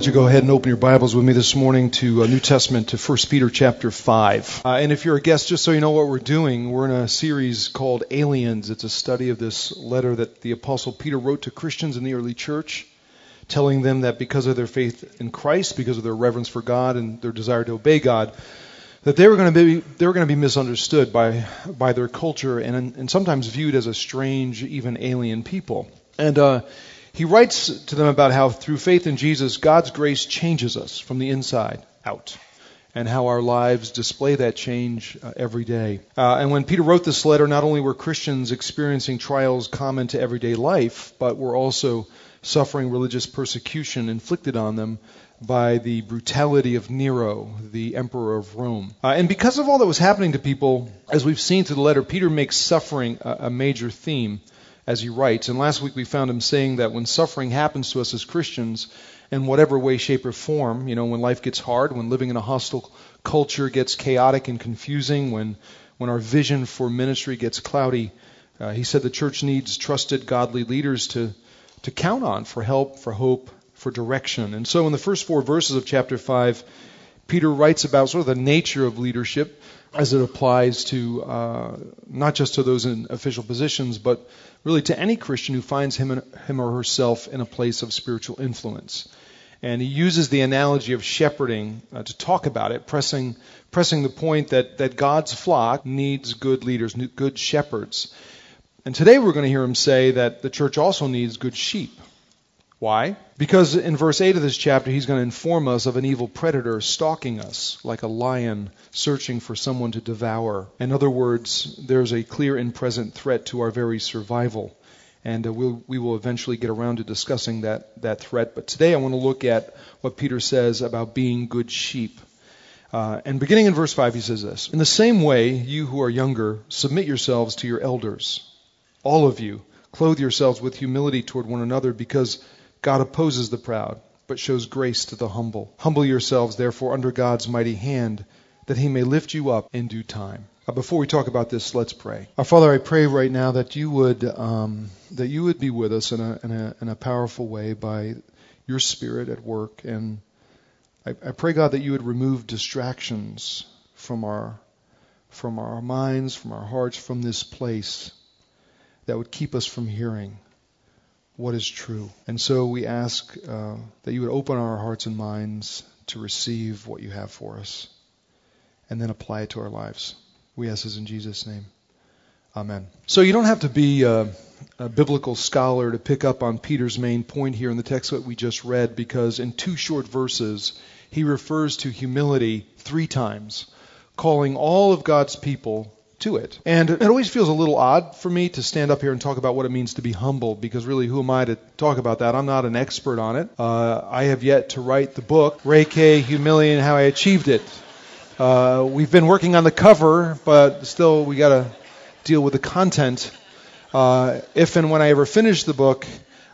Would you go ahead and open your Bibles with me this morning to uh, New Testament to 1 Peter chapter 5. Uh, and if you're a guest, just so you know what we're doing, we're in a series called Aliens. It's a study of this letter that the Apostle Peter wrote to Christians in the early church, telling them that because of their faith in Christ, because of their reverence for God and their desire to obey God, that they were going to be they were going to be misunderstood by by their culture and and sometimes viewed as a strange, even alien people. And uh, he writes to them about how through faith in Jesus, God's grace changes us from the inside out, and how our lives display that change uh, every day. Uh, and when Peter wrote this letter, not only were Christians experiencing trials common to everyday life, but were also suffering religious persecution inflicted on them by the brutality of Nero, the emperor of Rome. Uh, and because of all that was happening to people, as we've seen through the letter, Peter makes suffering a, a major theme as he writes. And last week we found him saying that when suffering happens to us as Christians, in whatever way, shape, or form, you know, when life gets hard, when living in a hostile culture gets chaotic and confusing, when when our vision for ministry gets cloudy, uh, he said the church needs trusted, godly leaders to to count on for help, for hope, for direction. And so, in the first four verses of chapter five, Peter writes about sort of the nature of leadership as it applies to uh, not just to those in official positions, but really to any Christian who finds him, him or herself in a place of spiritual influence. And he uses the analogy of shepherding uh, to talk about it, pressing, pressing the point that, that God's flock needs good leaders, good shepherds. And today we're going to hear him say that the church also needs good sheep. Why? Because in verse 8 of this chapter, he's going to inform us of an evil predator stalking us like a lion searching for someone to devour. In other words, there's a clear and present threat to our very survival. And uh, we'll, we will eventually get around to discussing that, that threat. But today I want to look at what Peter says about being good sheep. Uh, and beginning in verse 5, he says this In the same way, you who are younger, submit yourselves to your elders. All of you, clothe yourselves with humility toward one another because God opposes the proud, but shows grace to the humble. Humble yourselves, therefore, under God's mighty hand, that he may lift you up in due time. Uh, before we talk about this, let's pray. Our Father, I pray right now that you would um, that you would be with us in a, in a in a powerful way by your Spirit at work, and I, I pray God that you would remove distractions from our from our minds, from our hearts, from this place that would keep us from hearing what is true. And so we ask uh, that you would open our hearts and minds to receive what you have for us and then apply it to our lives. We ask this in Jesus' name. Amen. So you don't have to be a, a, biblical scholar to pick up on Peter's main point here in the text that we just read because in two short verses he refers to humility three times, calling all of God's people to it. And it always feels a little odd for me to stand up here and talk about what it means to be humble, because really, who am I to talk about that? I'm not an expert on it. Uh, I have yet to write the book, Ray K, Humility, and How I Achieved It. Uh, we've been working on the cover, but still, we got to deal with the content. Uh, if and when I ever finish the book,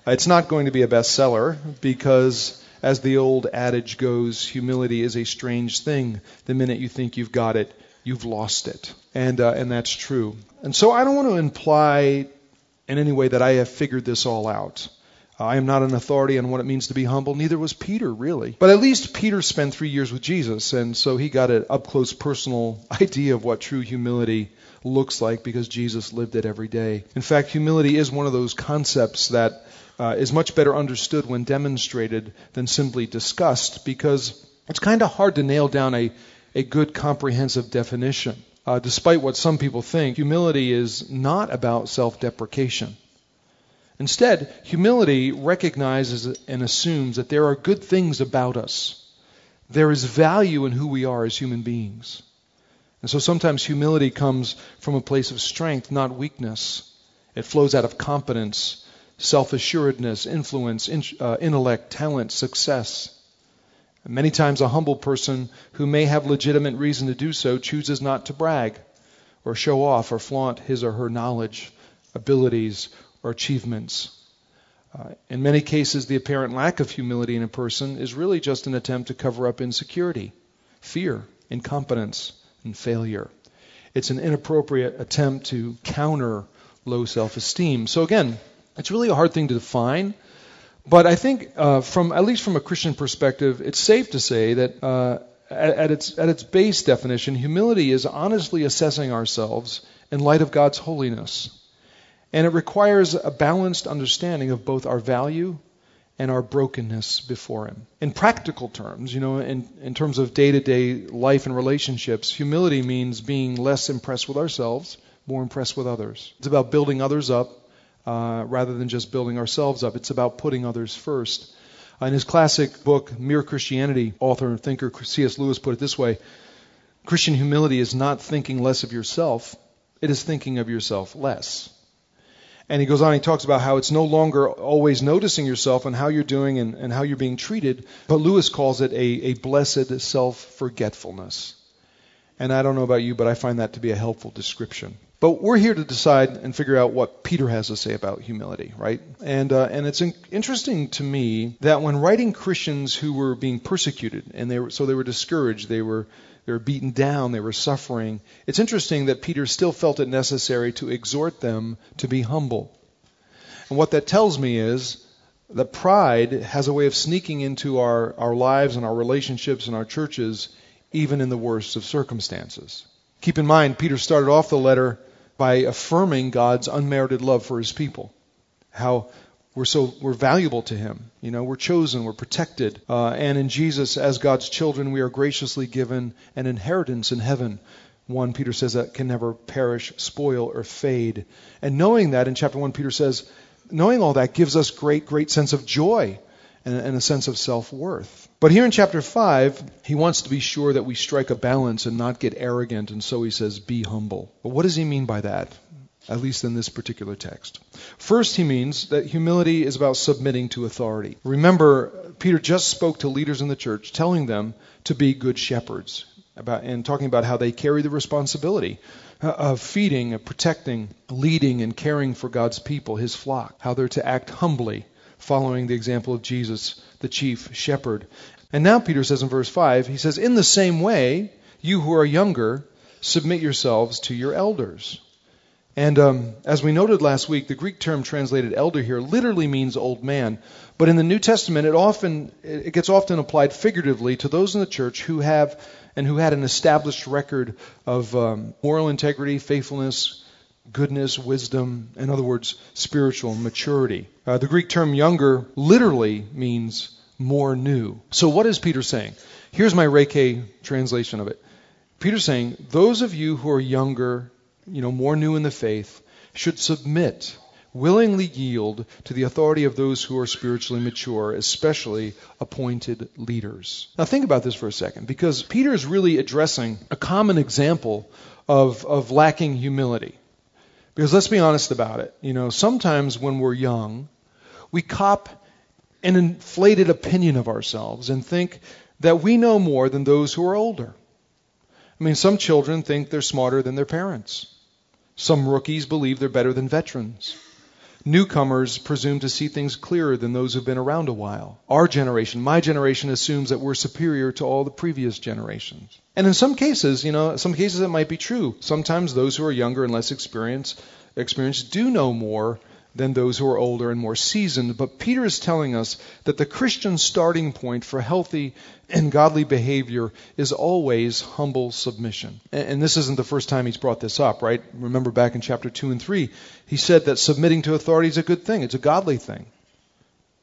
it's not going to be a bestseller because, as the old adage goes, humility is a strange thing. The minute you think you've got it, you've lost it. And, uh, and that's true. And so I don't want to imply in any way that I have figured this all out. I am not an authority on what it means to be humble. Neither was Peter, really. But at least Peter spent three years with Jesus, and so he got an up close personal idea of what true humility looks like because Jesus lived it every day. In fact, humility is one of those concepts that uh, is much better understood when demonstrated than simply discussed because it's kind of hard to nail down a, a good comprehensive definition. Uh, despite what some people think, humility is not about self deprecation. Instead, humility recognizes and assumes that there are good things about us. There is value in who we are as human beings. And so sometimes humility comes from a place of strength, not weakness. It flows out of competence, self assuredness, influence, in, uh, intellect, talent, success. Many times, a humble person who may have legitimate reason to do so chooses not to brag or show off or flaunt his or her knowledge, abilities, or achievements. Uh, in many cases, the apparent lack of humility in a person is really just an attempt to cover up insecurity, fear, incompetence, and failure. It's an inappropriate attempt to counter low self esteem. So, again, it's really a hard thing to define But I think, uh, from at least from a Christian perspective, it's safe to say that uh, at, at, its at its base definition, humility is honestly assessing ourselves in light of God's holiness, and it requires a balanced understanding of both our value and our brokenness before Him. In practical terms, you know, in, in terms of day to day life and relationships, humility means being less impressed with ourselves, more impressed with others. It's about building others up uh, rather than just building ourselves up. It's about putting others first. In his classic book, Mere Christianity, author and thinker C.S. Lewis put it this way Christian humility is not thinking less of yourself, it is thinking of yourself less. And he goes on, he talks about how it's no longer always noticing yourself and how you're doing and, and how you're being treated, but Lewis calls it a, a blessed self forgetfulness. And I don't know about you, but I find that to be a helpful description. But we're here to decide and figure out what Peter has to say about humility, right? And uh, and it's in- interesting to me that when writing Christians who were being persecuted and they were so they were discouraged, they were they were beaten down, they were suffering. It's interesting that Peter still felt it necessary to exhort them to be humble. And what that tells me is that pride has a way of sneaking into our, our lives and our relationships and our churches, even in the worst of circumstances. Keep in mind, Peter started off the letter by affirming God's unmerited love for his people. How we're so we're valuable to him. You know, we're chosen, we're protected, uh, and in Jesus, as God's children, we are graciously given an inheritance in heaven. One Peter says that can never perish, spoil, or fade. And knowing that, in chapter one, Peter says, knowing all that gives us great, great sense of joy and, and a sense of self worth. But here in chapter 5, he wants to be sure that we strike a balance and not get arrogant, and so he says, Be humble. But what does he mean by that? At least in this particular text. First, he means that humility is about submitting to authority. Remember, Peter just spoke to leaders in the church, telling them to be good shepherds, about, and talking about how they carry the responsibility uh, of feeding, of protecting, leading, and caring for God's people, his flock, how they're to act humbly following the example of Jesus, the chief shepherd. And now Peter says in verse 5, he says, In the same way, you who are younger, submit yourselves to your elders. And um, as we noted last week, the Greek term translated elder here literally means old man. But in the New Testament, it often it gets often applied figuratively to those in the church who have and who had an established record of um, moral integrity, faithfulness, goodness, wisdom, in other words, spiritual maturity. Uh, the Greek term younger literally means more new. So what is Peter saying? Here's my Ray K translation of it. Peter's saying, those of you who are younger, you know, more new in the faith, should submit, willingly yield to the authority of those who are spiritually mature, especially appointed leaders. Now think about this for a second, because Peter is really addressing a common example of, of lacking humility. Because let's be honest about it. You know, sometimes when we're young, we cop an inflated opinion of ourselves and think that we know more than those who are older. I mean, some children think they're smarter than their parents. Some rookies believe they're better than veterans. Newcomers presume to see things clearer than those who've been around a while. Our generation, my generation, assumes that we're superior to all the previous generations. And in some cases, you know, some cases it might be true. Sometimes those who are younger and less experienced, experienced do know more than those who are older and more seasoned. But Peter is telling us that the Christian starting point for healthy and godly behavior is always humble submission. And this isn't the first time he's brought this up, right? Remember back in chapter 2 and 3, he said that submitting to authority is a good thing, it's a godly thing.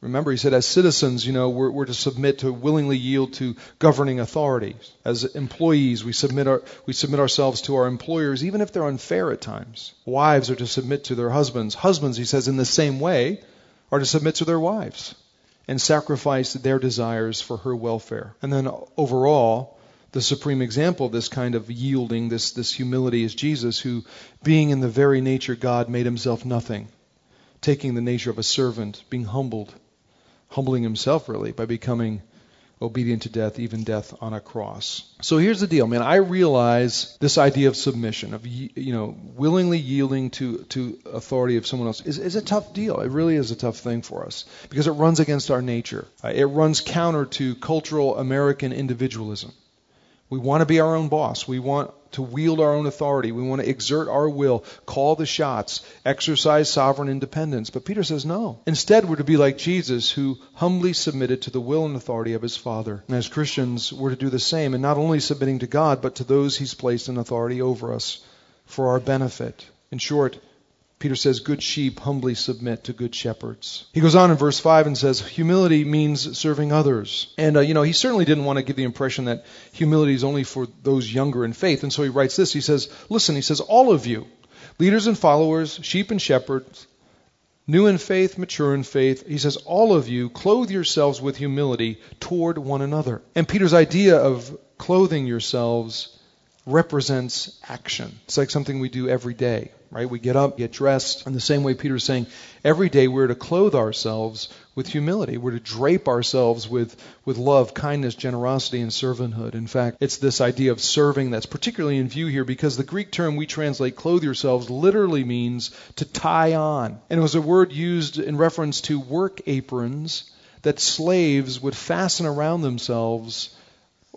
Remember, he said, as citizens, you know, we're, we're, to submit to willingly yield to governing authorities. As employees, we submit, our, we submit ourselves to our employers, even if they're unfair at times. Wives are to submit to their husbands. Husbands, he says, in the same way, are to submit to their wives and sacrifice their desires for her welfare. And then overall, the supreme example of this kind of yielding, this, this humility, is Jesus, who, being in the very nature God, made himself nothing, taking the nature of a servant, being humbled humbling himself really by becoming obedient to death, even death on a cross. So here's the deal, man. I realize this idea of submission, of you know, willingly yielding to to authority of someone else, is, is a tough deal. It really is a tough thing for us because it runs against our nature. Uh, it runs counter to cultural American individualism We want to be our own boss. We want to wield our own authority. We want to exert our will, call the shots, exercise sovereign independence. But Peter says no. Instead, we're to be like Jesus, who humbly submitted to the will and authority of his Father. And as Christians, we're to do the same, and not only submitting to God, but to those he's placed in authority over us for our benefit. In short, Peter says, Good sheep humbly submit to good shepherds. He goes on in verse 5 and says, Humility means serving others. And, uh, you know, he certainly didn't want to give the impression that humility is only for those younger in faith. And so he writes this. He says, Listen, he says, All of you, leaders and followers, sheep and shepherds, new in faith, mature in faith, he says, All of you, clothe yourselves with humility toward one another. And Peter's idea of clothing yourselves represents action. It's like something we do every day right? We get up, get dressed. In the same way, Peter's saying, every day we're to clothe ourselves with humility. We're to drape ourselves with, with love, kindness, generosity, and servanthood. In fact, it's this idea of serving that's particularly in view here because the Greek term we translate clothe yourselves literally means to tie on. And it was a word used in reference to work aprons that slaves would fasten around themselves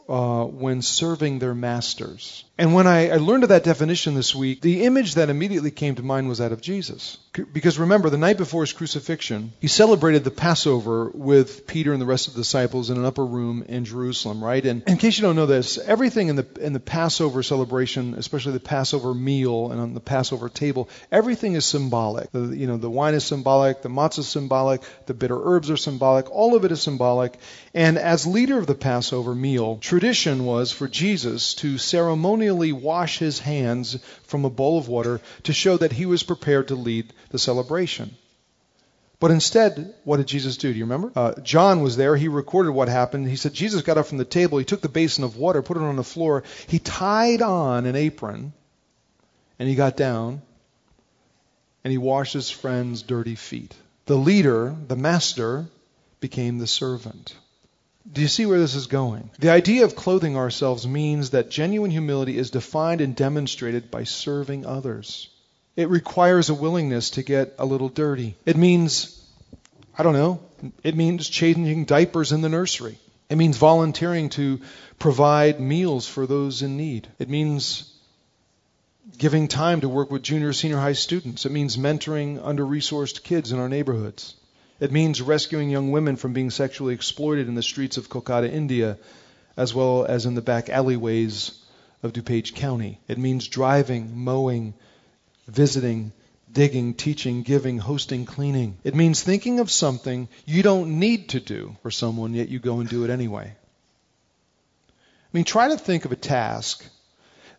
uh, when serving their masters. And when I, I, learned of that definition this week, the image that immediately came to mind was that of Jesus. Because remember, the night before his crucifixion, he celebrated the Passover with Peter and the rest of the disciples in an upper room in Jerusalem, right? And in case you don't know this, everything in the in the Passover celebration, especially the Passover meal and on the Passover table, everything is symbolic. The, you know, the wine is symbolic, the matzah is symbolic, the bitter herbs are symbolic, all of it is symbolic. And as leader of the Passover meal, tradition was for Jesus to ceremonially ceremonially wash his hands from a bowl of water to show that he was prepared to lead the celebration. But instead, what did Jesus do? Do you remember? Uh, John was there. He recorded what happened. He said Jesus got up from the table. He took the basin of water, put it on the floor. He tied on an apron, and he got down, and he washed his friend's dirty feet. The leader, the master, became the servant. Do you see where this is going? The idea of clothing ourselves means that genuine humility is defined and demonstrated by serving others. It requires a willingness to get a little dirty. It means, I don't know, it means changing diapers in the nursery. It means volunteering to provide meals for those in need. It means giving time to work with junior senior high students. It means mentoring under resourced kids in our neighborhoods. It means rescuing young women from being sexually exploited in the streets of Kolkata, India, as well as in the back alleyways of DuPage County. It means driving, mowing, visiting, digging, teaching, giving, hosting, cleaning. It means thinking of something you don't need to do for someone, yet you go and do it anyway. I mean, try to think of a task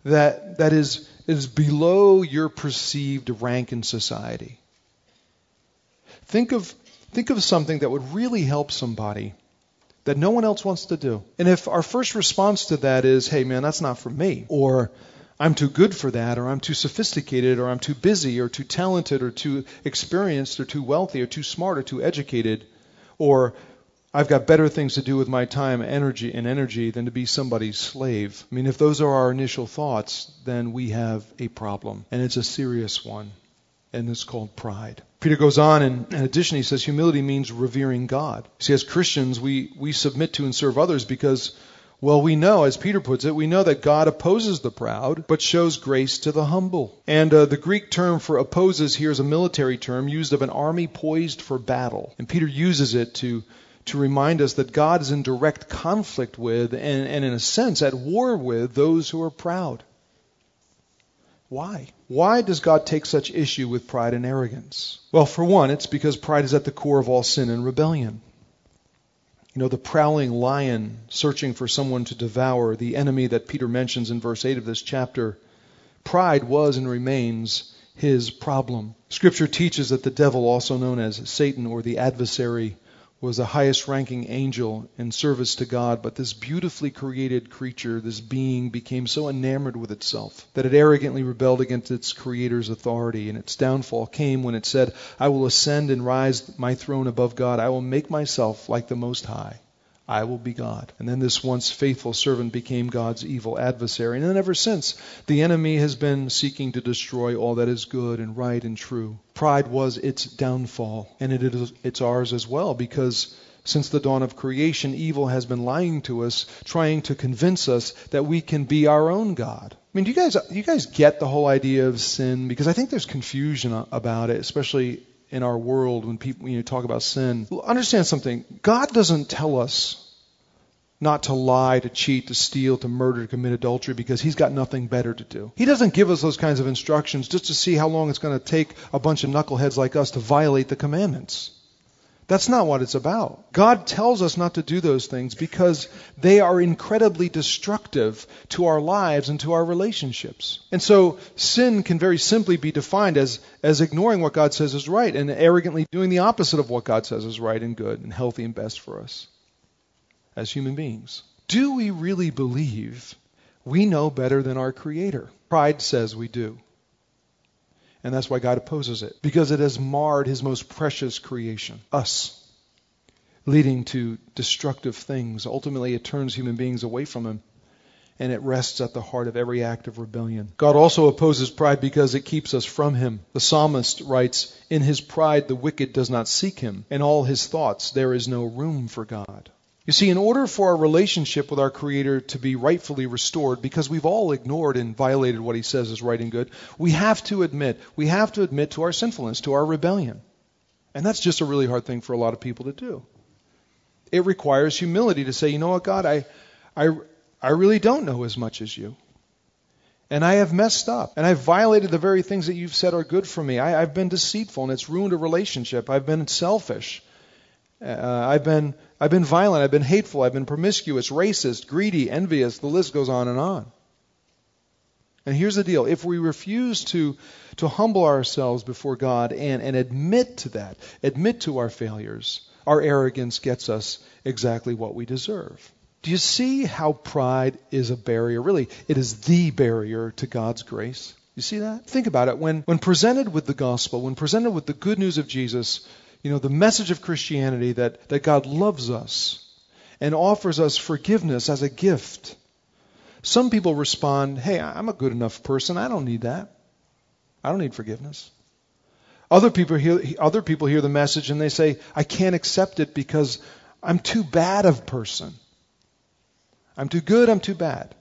that, that is, is below your perceived rank in society. Think of Think of something that would really help somebody that no one else wants to do. And if our first response to that is, hey, man, that's not for me, or I'm too good for that, or I'm too sophisticated, or I'm too busy, or too talented, or too experienced, or too wealthy, or too smart, or too educated, or I've got better things to do with my time, energy, and energy than to be somebody's slave. I mean, if those are our initial thoughts, then we have a problem, and it's a serious one and it's called pride. Peter goes on, and in addition, he says humility means revering God. See, as Christians, we, we submit to and serve others because, well, we know, as Peter puts it, we know that God opposes the proud, but shows grace to the humble. And uh, the Greek term for opposes here is a military term used of an army poised for battle. And Peter uses it to to remind us that God is in direct conflict with and, and in a sense at war with those who are proud. Why? Why does God take such issue with pride and arrogance? Well, for one, it's because pride is at the core of all sin and rebellion. You know, the prowling lion searching for someone to devour, the enemy that Peter mentions in verse 8 of this chapter, pride was and remains his problem. Scripture teaches that the devil, also known as Satan or the adversary, was the highest ranking angel in service to God, but this beautifully created creature, this being, became so enamored with itself that it arrogantly rebelled against its creator's authority. And its downfall came when it said, I will ascend and rise my throne above God. I will make myself like the Most High. I will be God. And then this once faithful servant became God's evil adversary. And then ever since, the enemy has been seeking to destroy all that is good and right and true. Pride was its downfall, and it is, it's ours as well, because Since the dawn of creation, evil has been lying to us, trying to convince us that we can be our own God. I mean, do you guys you guys get the whole idea of sin? Because I think there's confusion about it, especially in our world when people you talk about sin. Understand something. God doesn't tell us not to lie, to cheat, to steal, to murder, to commit adultery because he's got nothing better to do. He doesn't give us those kinds of instructions just to see how long it's going to take a bunch of knuckleheads like us to violate the commandments. That's not what it's about. God tells us not to do those things because they are incredibly destructive to our lives and to our relationships. And so sin can very simply be defined as, as ignoring what God says is right and arrogantly doing the opposite of what God says is right and good and healthy and best for us as human beings. Do we really believe we know better than our Creator? Pride says we do. And that's why God opposes it, because it has marred His most precious creation, us, leading to destructive things. Ultimately, it turns human beings away from Him, and it rests at the heart of every act of rebellion. God also opposes pride because it keeps us from Him. The psalmist writes, In his pride the wicked does not seek Him. In all his thoughts there is no room for God. You see, in order for our relationship with our Creator to be rightfully restored, because we've all ignored and violated what He says is right and good, we have to admit, we have to admit to our sinfulness, to our rebellion. And that's just a really hard thing for a lot of people to do. It requires humility to say, you know what, God, I, I, I really don't know as much as you. And I have messed up. And I've violated the very things that you've said are good for me. I, have been deceitful and it's ruined a relationship. I've been selfish. Uh, I've been I've been violent, I've been hateful, I've been promiscuous, racist, greedy, envious. The list goes on and on. And here's the deal if we refuse to, to humble ourselves before God and, and admit to that, admit to our failures, our arrogance gets us exactly what we deserve. Do you see how pride is a barrier? Really, it is the barrier to God's grace. You see that? Think about it. When, when presented with the gospel, when presented with the good news of Jesus, you know, the message of Christianity that, that God loves us and offers us forgiveness as a gift. Some people respond, hey, I'm a good enough person. I don't need that. I don't need forgiveness. Other people hear, other people hear the message and they say, I can't accept it because I'm too bad of person. I'm too good, I'm too bad.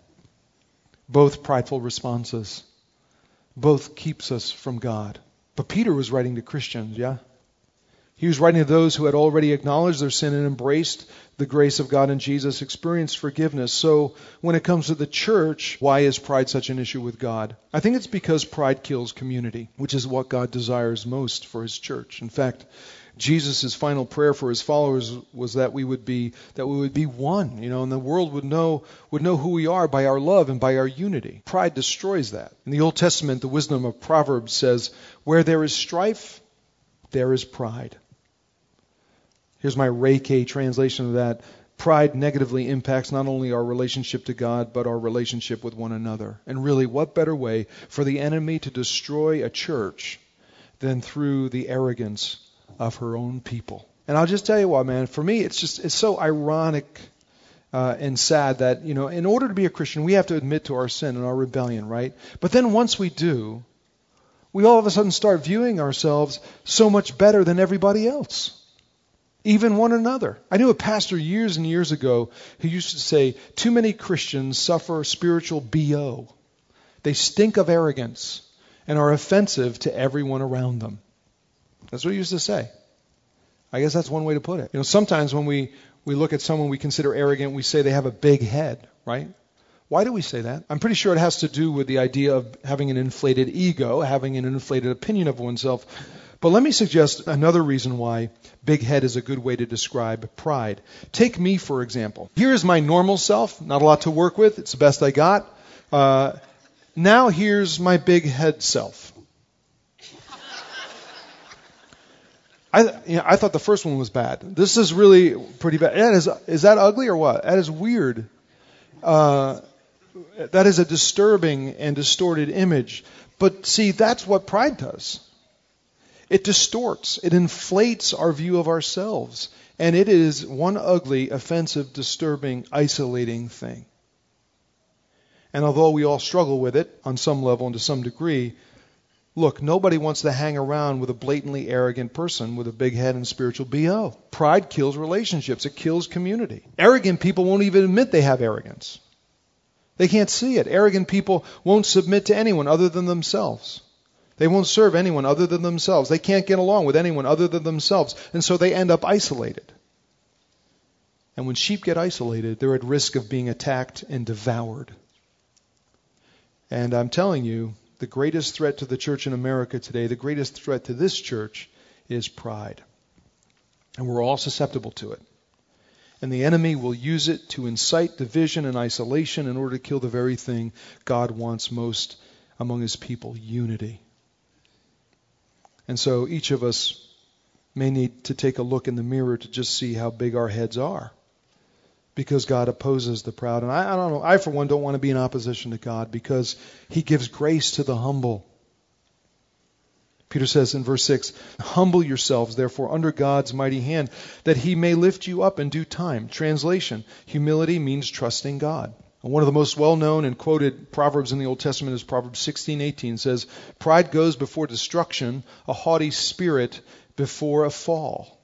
Both prideful responses. Both keeps us from God. But Peter was writing to Christians, yeah? He was writing to those who had already acknowledged their sin and embraced the grace of God in Jesus, experienced forgiveness. So, when it comes to the church, why is pride such an issue with God? I think it's because pride kills community, which is what God desires most for his church. In fact, Jesus' final prayer for his followers was that we would be that we would be one, you know, and the world would know would know who we are by our love and by our unity. Pride destroys that. In the Old Testament, the wisdom of Proverbs says, "Where there is strife, there is pride." Here's my K translation of that. Pride negatively impacts not only our relationship to God, but our relationship with one another. And really, what better way for the enemy to destroy a church than through the arrogance of her own people? And I'll just tell you what, man, for me, it's just, it's so ironic uh, and sad that, you know, in order to be a Christian, we have to admit to our sin and our rebellion, right? But then once we do, we all of a sudden start viewing ourselves so much better than everybody else even one another. I knew a pastor years and years ago who used to say, Too many Christians suffer spiritual BO. They stink of arrogance and are offensive to everyone around them. That's what he used to say. I guess that's one way to put it. You know, sometimes when we, we look at someone we consider arrogant, we say they have a big head, right? Why do we say that? I'm pretty sure it has to do with the idea of having an inflated ego, having an inflated opinion of oneself. But let me suggest another reason why big head is a good way to describe pride. Take me, for example. Here is my normal self, not a lot to work with, it's the best I got. Uh, now here's my big head self. I, you know, I thought the first one was bad. This is really pretty bad. Is, is that ugly or what? That is weird. Uh, that is a disturbing and distorted image. But see, that's what pride does. It distorts, it inflates our view of ourselves. And it is one ugly, offensive, disturbing, isolating thing. And although we all struggle with it on some level and to some degree, Look, nobody wants to hang around with a blatantly arrogant person with a big head and spiritual BO. Pride kills relationships, it kills community. Arrogant people won't even admit they have arrogance. They can't see it. Arrogant people won't submit to anyone other than themselves. They won't serve anyone other than themselves. They can't get along with anyone other than themselves. And so they end up isolated. And when sheep get isolated, they're at risk of being attacked and devoured. And I'm telling you, the greatest threat to the church in America today, the greatest threat to this church, is pride. And we're all susceptible to it. And the enemy will use it to incite division and isolation in order to kill the very thing God wants most among his people unity. And so each of us may need to take a look in the mirror to just see how big our heads are because God opposes the proud. And I, I, don't know, I for one don't want to be in opposition to God because He gives grace to the humble. Peter says in verse 6 Humble yourselves, therefore, under God's mighty hand, that He may lift you up in due time. Translation Humility means trusting God. One of the most well known and quoted proverbs in the Old Testament is Proverbs 16:18 says, "Pride goes before destruction, a haughty spirit before a fall."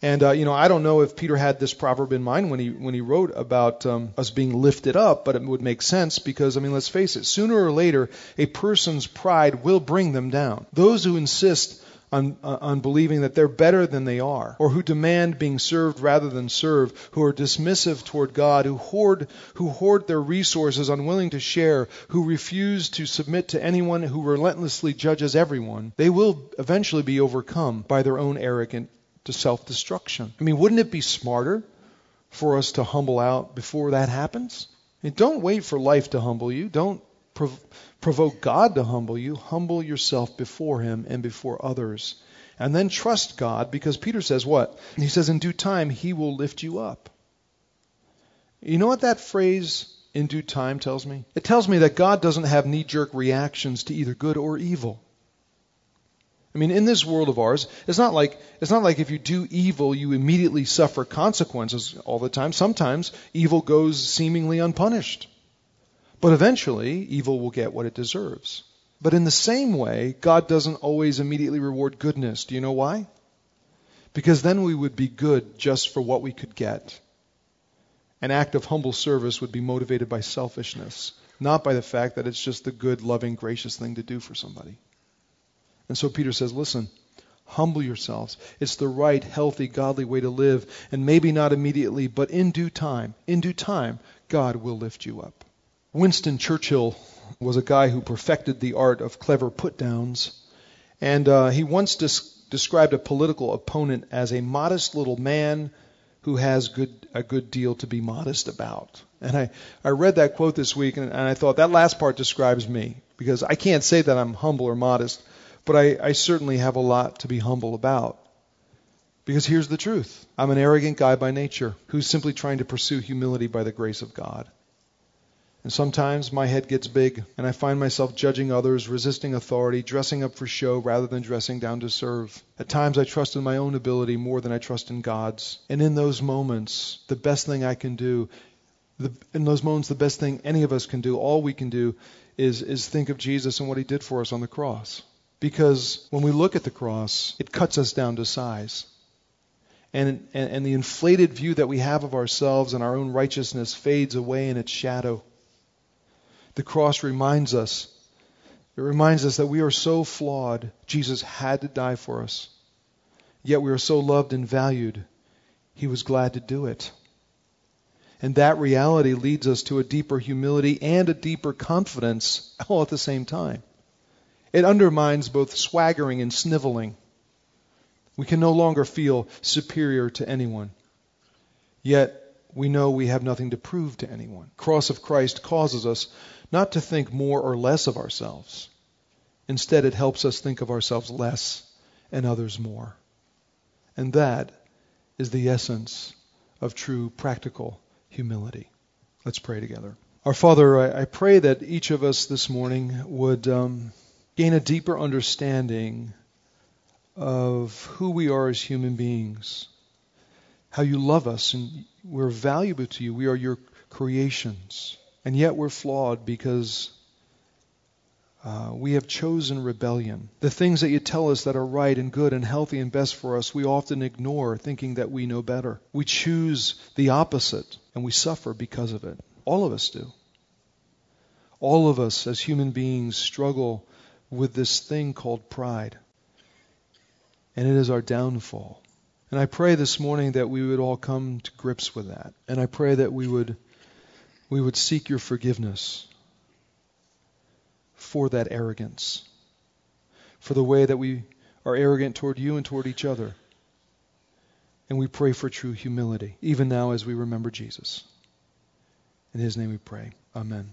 And uh, you know, I don't know if Peter had this proverb in mind when he when he wrote about um, us being lifted up, but it would make sense because I mean, let's face it, sooner or later, a person's pride will bring them down. Those who insist on, uh, on believing that they're better than they are, or who demand being served rather than serve, who are dismissive toward God, who hoard, who hoard their resources, unwilling to share, who refuse to submit to anyone who relentlessly judges everyone, they will eventually be overcome by their own arrogant to self destruction. I mean, wouldn't it be smarter for us to humble out before that happens? Mean, don't wait for life to humble you. Don't prov- provoke God to humble you. Humble yourself before Him and before others. And then trust God because Peter says what? He says, in due time, He will lift you up. You know what that phrase, in due time, tells me? It tells me that God doesn't have knee jerk reactions to either good or evil. I mean, in this world of ours, it's not like it's not like if you do evil, you immediately suffer consequences all the time. Sometimes evil goes seemingly unpunished. But eventually, evil will get what it deserves. But in the same way, God doesn't always immediately reward goodness. Do you know why? Because then we would be good just for what we could get. An act of humble service would be motivated by selfishness, not by the fact that it's just the good, loving, gracious thing to do for somebody. And so Peter says, listen, humble yourselves. It's the right, healthy, godly way to live. And maybe not immediately, but in due time, in due time, God will lift you up. Winston Churchill was a guy who perfected the art of clever put downs. And uh, he once des- described a political opponent as a modest little man who has good, a good deal to be modest about. And I, I read that quote this week and, and I thought that last part describes me because I can't say that I'm humble or modest but I, I certainly have a lot to be humble about. Because here's the truth I'm an arrogant guy by nature who's simply trying to pursue humility by the grace of God. And sometimes my head gets big, and I find myself judging others, resisting authority, dressing up for show rather than dressing down to serve. At times I trust in my own ability more than I trust in God's. And in those moments, the best thing I can do, the, in those moments, the best thing any of us can do, all we can do, is, is think of Jesus and what he did for us on the cross. Because when we look at the cross, it cuts us down to size. And, and, and, the inflated view that we have of ourselves and our own righteousness fades away in its shadow. The cross reminds us, it reminds us that we are so flawed, Jesus had to die for us. Yet we are so loved and valued, he was glad to do it. And that reality leads us to a deeper humility and a deeper confidence all at the same time. It undermines both swaggering and sniveling. We can no longer feel superior to anyone. Yet we know we have nothing to prove to anyone. The Cross of Christ causes us not to think more or less of ourselves. Instead, it helps us think of ourselves less and others more. And that is the essence of true practical humility. Let's pray together. Our Father, I, I pray that each of us this morning would. Um, gain a deeper understanding of who we are as human beings, how you love us, and we're valuable to you. We are your creations. And yet we're flawed because Uh, we have chosen rebellion. The things that you tell us that are right and good and healthy and best for us, we often ignore, thinking that we know better. We choose the opposite, and we suffer because of it. All of us do. All of us, as human beings, struggle with this thing called pride. And it is our downfall. And I pray this morning that we would all come to grips with that. And I pray that we would we would seek your forgiveness for that arrogance, for the way that we are arrogant toward you and toward each other. And we pray for true humility, even now as we remember Jesus. In his name we pray. Amen.